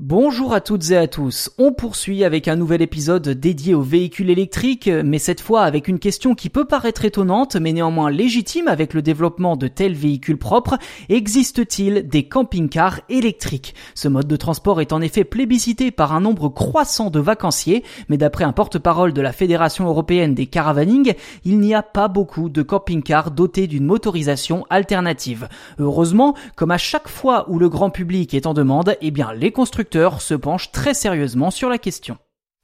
Bonjour à toutes et à tous. On poursuit avec un nouvel épisode dédié aux véhicules électriques, mais cette fois avec une question qui peut paraître étonnante, mais néanmoins légitime avec le développement de tels véhicules propres. Existe-t-il des camping-cars électriques? Ce mode de transport est en effet plébiscité par un nombre croissant de vacanciers, mais d'après un porte-parole de la Fédération européenne des caravaning, il n'y a pas beaucoup de camping-cars dotés d'une motorisation alternative. Heureusement, comme à chaque fois où le grand public est en demande, eh bien les constructeurs se penche très sérieusement sur la question.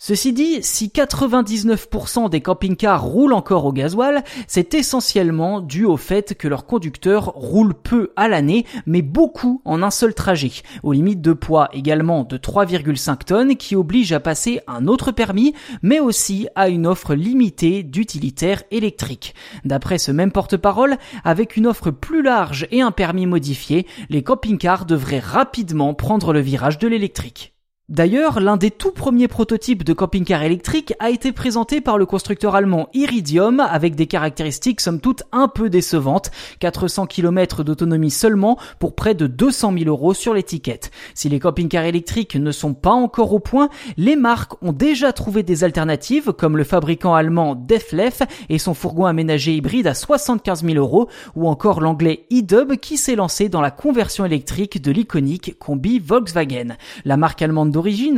Ceci dit, si 99% des camping-cars roulent encore au gasoil, c'est essentiellement dû au fait que leurs conducteurs roulent peu à l'année, mais beaucoup en un seul trajet, aux limites de poids également de 3,5 tonnes qui oblige à passer un autre permis, mais aussi à une offre limitée d'utilitaires électriques. D'après ce même porte-parole, avec une offre plus large et un permis modifié, les camping-cars devraient rapidement prendre le virage de l'électrique. D'ailleurs, l'un des tout premiers prototypes de camping-car électrique a été présenté par le constructeur allemand Iridium avec des caractéristiques somme toute un peu décevantes, 400 km d'autonomie seulement pour près de 200 000 euros sur l'étiquette. Si les camping-cars électriques ne sont pas encore au point, les marques ont déjà trouvé des alternatives comme le fabricant allemand Deflef et son fourgon aménagé hybride à 75 000 euros ou encore l'anglais eDub qui s'est lancé dans la conversion électrique de l'iconique combi Volkswagen. La marque allemande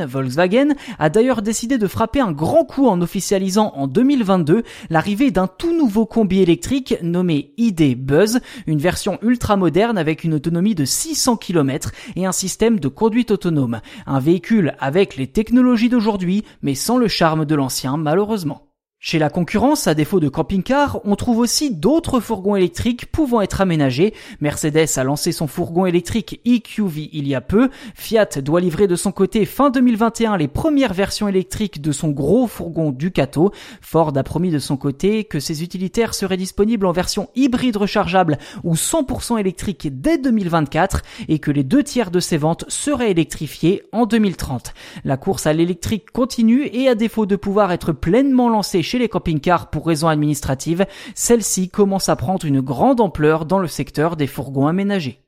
Volkswagen, a d'ailleurs décidé de frapper un grand coup en officialisant en 2022 l'arrivée d'un tout nouveau combi électrique nommé ID Buzz, une version ultra moderne avec une autonomie de 600 km et un système de conduite autonome. Un véhicule avec les technologies d'aujourd'hui, mais sans le charme de l'ancien malheureusement. Chez la concurrence, à défaut de camping-car, on trouve aussi d'autres fourgons électriques pouvant être aménagés. Mercedes a lancé son fourgon électrique EQV il y a peu. Fiat doit livrer de son côté fin 2021 les premières versions électriques de son gros fourgon Ducato. Ford a promis de son côté que ses utilitaires seraient disponibles en version hybride rechargeable ou 100% électrique dès 2024 et que les deux tiers de ses ventes seraient électrifiées en 2030. La course à l'électrique continue et à défaut de pouvoir être pleinement lancée chez les camping-cars pour raisons administratives, celle-ci commence à prendre une grande ampleur dans le secteur des fourgons aménagés.